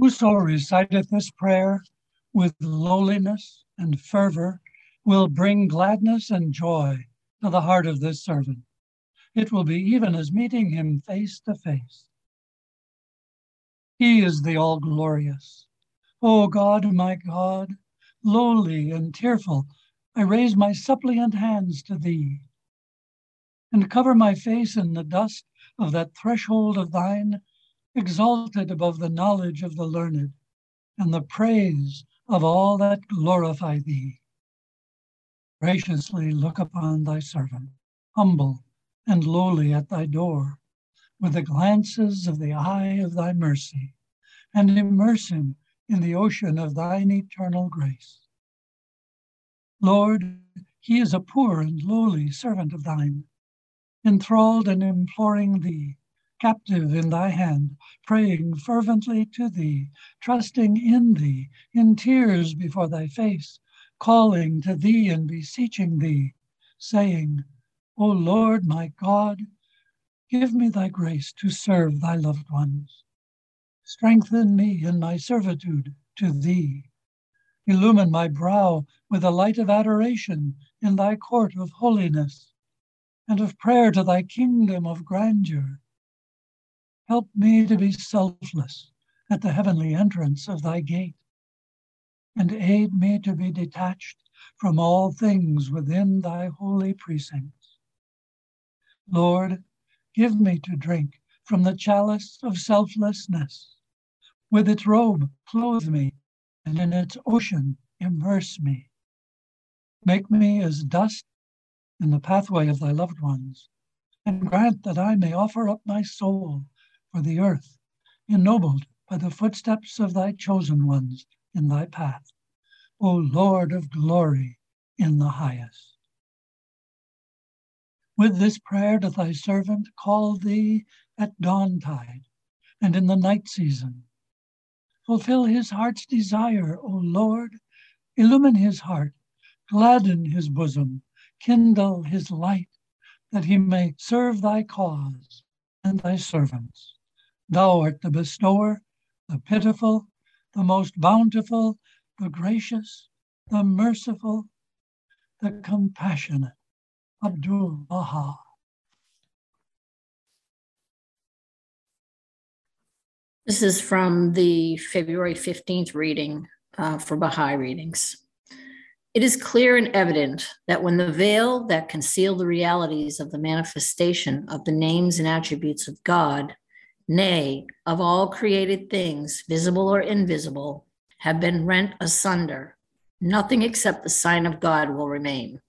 Whoso reciteth this prayer with lowliness and fervor will bring gladness and joy to the heart of this servant. It will be even as meeting him face to face. He is the all glorious. O God, my God, lowly and tearful, I raise my suppliant hands to thee and cover my face in the dust of that threshold of thine, exalted above the knowledge of the learned and the praise of all that glorify thee. Graciously look upon thy servant, humble and lowly at thy door, with the glances of the eye of thy mercy, and immerse him in the ocean of thine eternal grace. Lord, he is a poor and lowly servant of thine, enthralled and imploring thee, captive in thy hand, praying fervently to thee, trusting in thee, in tears before thy face, calling to thee and beseeching thee, saying, O Lord my God, give me thy grace to serve thy loved ones. Strengthen me in my servitude to thee. Illumine my brow with the light of adoration in thy court of holiness and of prayer to thy kingdom of grandeur. Help me to be selfless at the heavenly entrance of thy gate and aid me to be detached from all things within thy holy precincts. Lord, give me to drink from the chalice of selflessness. With its robe, clothe me, and in its ocean, immerse me. Make me as dust in the pathway of thy loved ones, and grant that I may offer up my soul for the earth, ennobled by the footsteps of thy chosen ones in thy path, O Lord of glory in the highest. With this prayer doth thy servant call thee at dawntide and in the night season. Fulfill his heart's desire, O Lord. Illumine his heart, gladden his bosom, kindle his light, that he may serve thy cause and thy servants. Thou art the bestower, the pitiful, the most bountiful, the gracious, the merciful, the compassionate Abdul Baha. This is from the February 15th reading uh, for Baha'i readings. It is clear and evident that when the veil that concealed the realities of the manifestation of the names and attributes of God, nay, of all created things, visible or invisible, have been rent asunder, nothing except the sign of God will remain,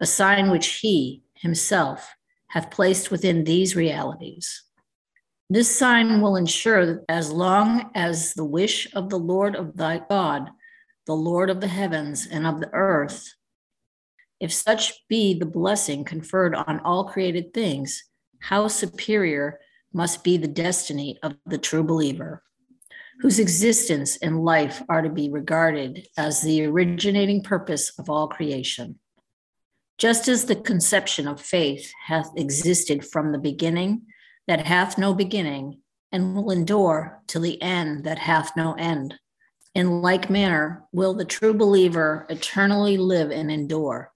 a sign which He Himself hath placed within these realities. This sign will ensure that as long as the wish of the Lord of thy God the Lord of the heavens and of the earth, if such be the blessing conferred on all created things, how superior must be the destiny of the true believer, whose existence and life are to be regarded as the originating purpose of all creation. Just as the conception of faith hath existed from the beginning, that hath no beginning, and will endure till the end that hath no end in like manner, will the true believer eternally live and endure.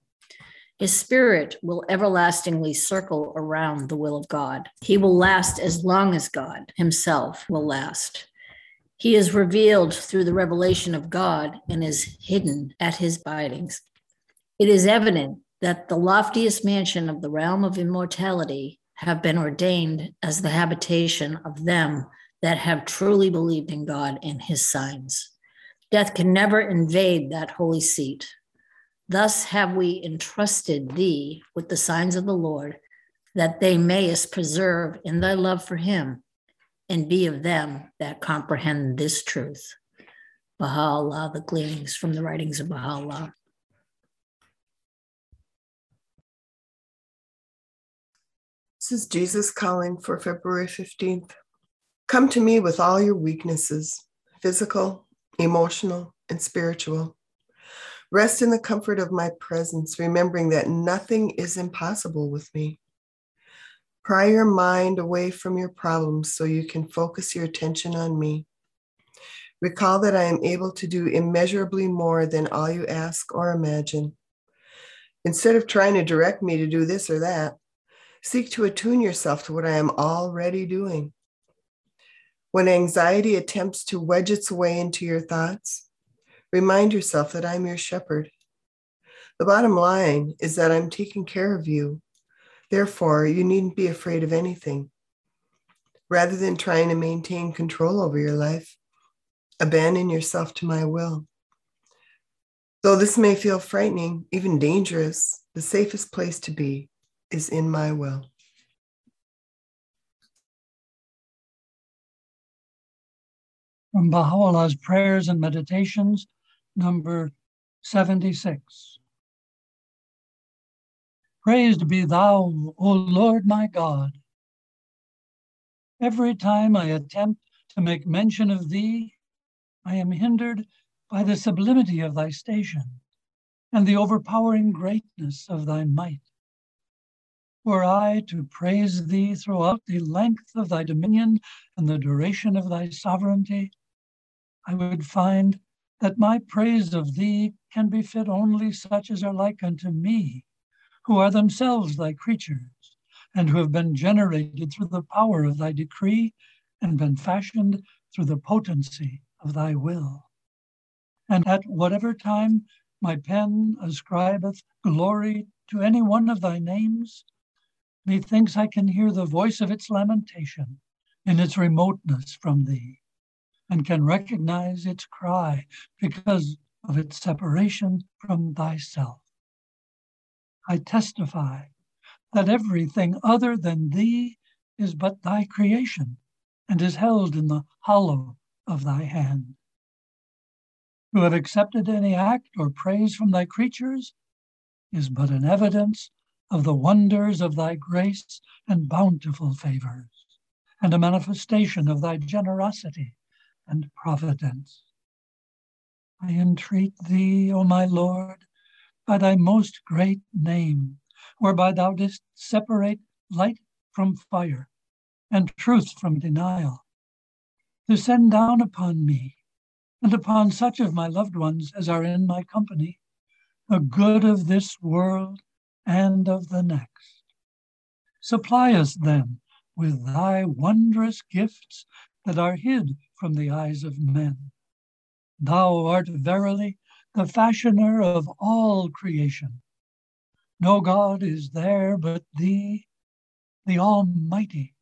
His spirit will everlastingly circle around the will of God. He will last as long as God himself will last. He is revealed through the revelation of God and is hidden at his bidings. It is evident that the loftiest mansion of the realm of immortality have been ordained as the habitation of them that have truly believed in God and his signs. Death can never invade that holy seat. Thus have we entrusted thee with the signs of the Lord, that they mayest preserve in thy love for him and be of them that comprehend this truth. Baha'u'llah, the gleanings from the writings of Baha'u'llah. This is Jesus calling for February 15th. Come to me with all your weaknesses, physical, emotional, and spiritual. Rest in the comfort of my presence, remembering that nothing is impossible with me. Pry your mind away from your problems so you can focus your attention on me. Recall that I am able to do immeasurably more than all you ask or imagine. Instead of trying to direct me to do this or that, seek to attune yourself to what I am already doing. When anxiety attempts to wedge its way into your thoughts, remind yourself that I'm your shepherd. The bottom line is that I'm taking care of you. Therefore, you needn't be afraid of anything. Rather than trying to maintain control over your life, abandon yourself to my will. Though this may feel frightening, even dangerous, the safest place to be is in my will. From Baha'u'llah's Prayers and Meditations, number 76. Praised be thou, O Lord my God. Every time I attempt to make mention of thee, I am hindered by the sublimity of thy station and the overpowering greatness of thy might. Were I to praise thee throughout the length of thy dominion and the duration of thy sovereignty, I would find that my praise of thee can befit only such as are like unto me, who are themselves thy creatures, and who have been generated through the power of thy decree and been fashioned through the potency of thy will. And at whatever time my pen ascribeth glory to any one of thy names, methinks I can hear the voice of its lamentation in its remoteness from thee and can recognize its cry because of its separation from thyself. I testify that everything other than thee is but thy creation and is held in the hollow of thy hand. To have accepted any act or praise from thy creatures is but an evidence of the wonders of thy grace and bountiful favors, and a manifestation of thy generosity and providence. I entreat thee, O my Lord, by thy most great name, whereby thou didst separate light from fire and truth from denial, to send down upon me and upon such of my loved ones as are in my company the good of this world and of the next. Supply us then with thy wondrous gifts that are hid from the eyes of men. Thou art verily the fashioner of all creation. No God is there but thee, the Almighty,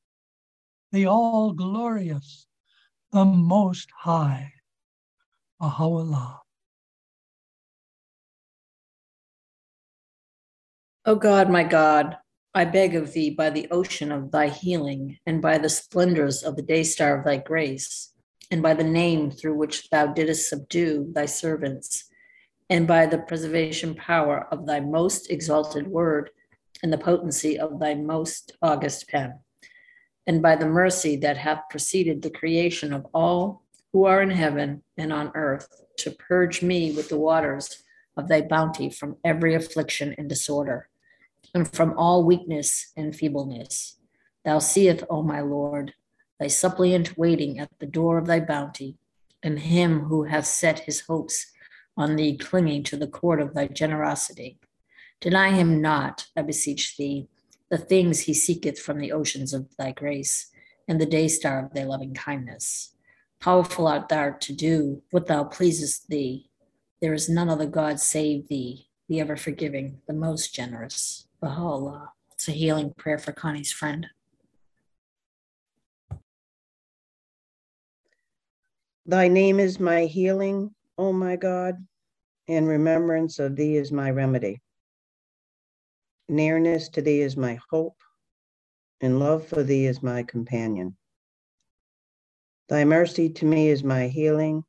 the All Glorious, the Most High. Baha'u'llah. O God, my God, I beg of thee by the ocean of thy healing, and by the splendors of the day star of thy grace, and by the name through which thou didst subdue thy servants, and by the preservation power of thy most exalted word, and the potency of thy most august pen, and by the mercy that hath preceded the creation of all who are in heaven and on earth, to purge me with the waters of thy bounty from every affliction and disorder and from all weakness and feebleness. Thou seest, O my Lord, thy suppliant waiting at the door of thy bounty, and him who hath set his hopes on thee clinging to the cord of thy generosity. Deny him not, I beseech thee, the things he seeketh from the oceans of thy grace, and the day star of thy loving kindness. Powerful art thou to do what thou pleasest thee. There is none other God save thee, the ever forgiving, the most generous. Baha'u'llah. It's a healing prayer for Connie's friend. Thy name is my healing, O my God, and remembrance of thee is my remedy. Nearness to thee is my hope, and love for thee is my companion. Thy mercy to me is my healing,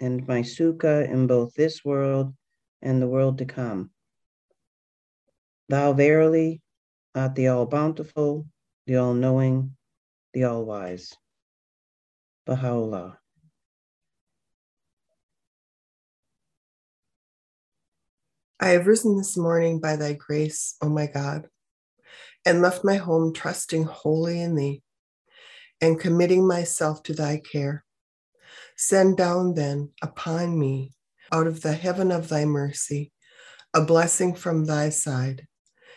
and my succor in both this world and the world to come. Thou verily art the all bountiful, the all knowing, the all wise. Baha'u'llah. I have risen this morning by thy grace, O my God, and left my home trusting wholly in thee and committing myself to thy care. Send down then upon me, out of the heaven of thy mercy, a blessing from thy side,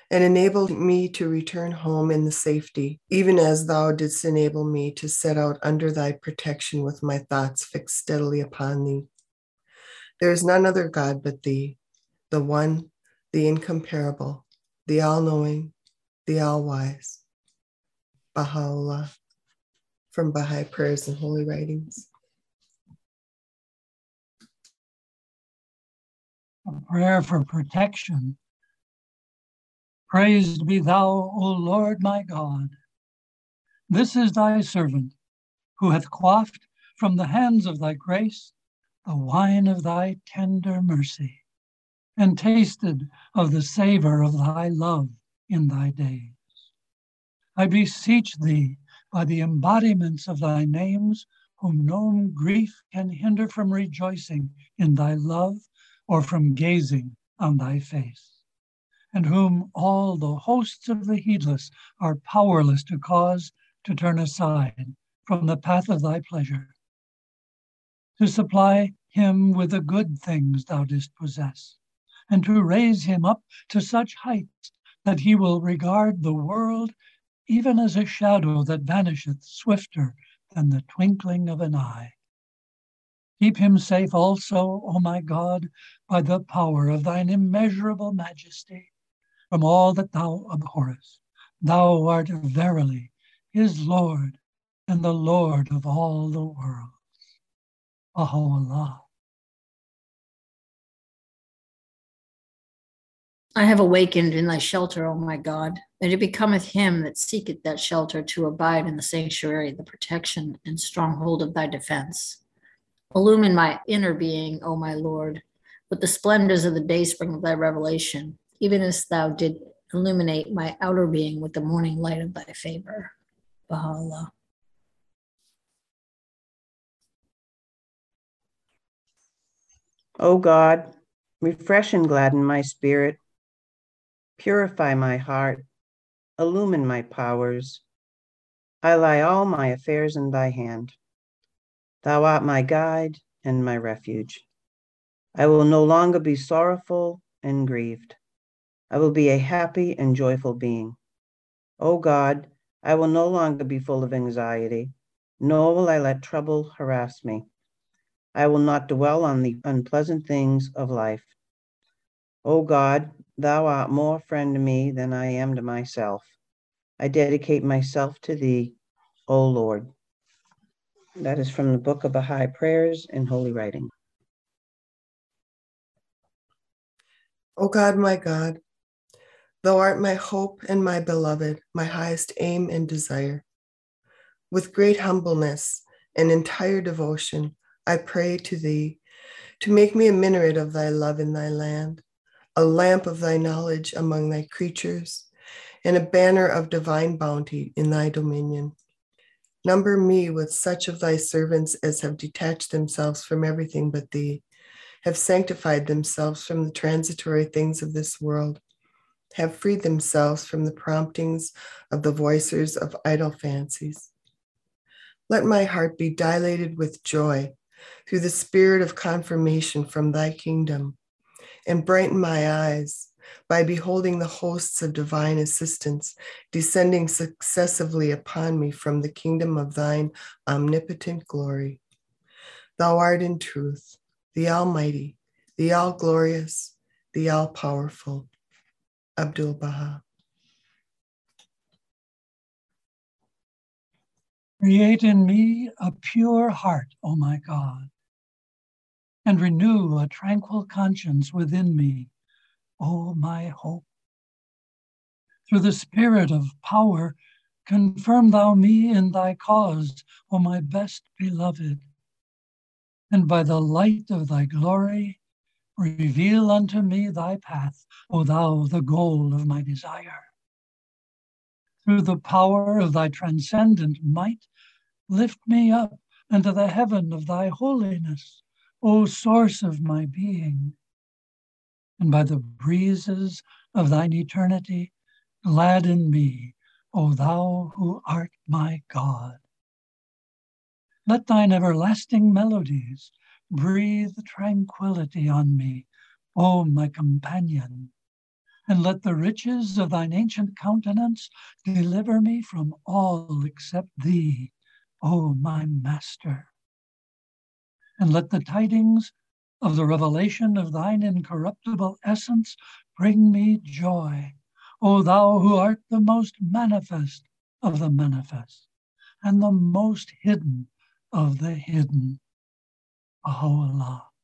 and enable me to return home in the safety, even as thou didst enable me to set out under thy protection with my thoughts fixed steadily upon thee. There is none other God but thee, the one, the incomparable, the all knowing, the all wise. Baha'u'llah from Baha'i Prayers and Holy Writings. A prayer for protection. Praised be thou, O Lord my God. This is thy servant, who hath quaffed from the hands of thy grace the wine of thy tender mercy, and tasted of the savor of thy love in thy days. I beseech thee, by the embodiments of thy names, whom no grief can hinder from rejoicing in thy love or from gazing on thy face, and whom all the hosts of the heedless are powerless to cause to turn aside from the path of thy pleasure, to supply him with the good things thou didst possess, and to raise him up to such heights that he will regard the world even as a shadow that vanisheth swifter than the twinkling of an eye. Keep him safe also, O my God, by the power of thine immeasurable majesty, from all that thou abhorrest. Thou art verily his Lord and the Lord of all the worlds. Baha'u'llah. I have awakened in thy shelter, O my God, and it becometh him that seeketh that shelter to abide in the sanctuary, the protection and stronghold of thy defense. Illumine my inner being, O my Lord, with the splendors of the dayspring of thy revelation, even as thou did illuminate my outer being with the morning light of thy favor. Baha'u'llah. O God, refresh and gladden my spirit Purify my heart, illumine my powers. I lie all my affairs in thy hand. Thou art my guide and my refuge. I will no longer be sorrowful and grieved. I will be a happy and joyful being. O God, I will no longer be full of anxiety, nor will I let trouble harass me. I will not dwell on the unpleasant things of life. O God, Thou art more friend to me than I am to myself. I dedicate myself to thee, O Lord. That is from the Book of Baha'i Prayers and Holy Writing. O God, my God, thou art my hope and my beloved, my highest aim and desire. With great humbleness and entire devotion, I pray to thee to make me a minaret of thy love in thy land a lamp of thy knowledge among thy creatures, and a banner of divine bounty in thy dominion. Number me with such of thy servants as have detached themselves from everything but thee, have sanctified themselves from the transitory things of this world, have freed themselves from the promptings of the voicers of idle fancies. Let my heart be dilated with joy through the spirit of confirmation from thy kingdom and brighten my eyes by beholding the hosts of divine assistance descending successively upon me from the kingdom of thine omnipotent glory. Thou art in truth the Almighty, the All Glorious, the All Powerful. Abdul Baha. Create in me a pure heart, O my God and renew a tranquil conscience within me, O my hope. Through the spirit of power, confirm thou me in thy cause, O my best beloved. And by the light of thy glory, reveal unto me thy path, O thou, the goal of my desire. Through the power of thy transcendent might, lift me up into the heaven of thy holiness O source of my being. And by the breezes of thine eternity, gladden me, O thou who art my God. Let thine everlasting melodies breathe tranquility on me, O my companion, and let the riches of thine ancient countenance deliver me from all except thee, O my master. And let the tidings of the revelation of thine incorruptible essence bring me joy, O thou who art the most manifest of the manifest and the most hidden of the hidden. Baha'u'llah.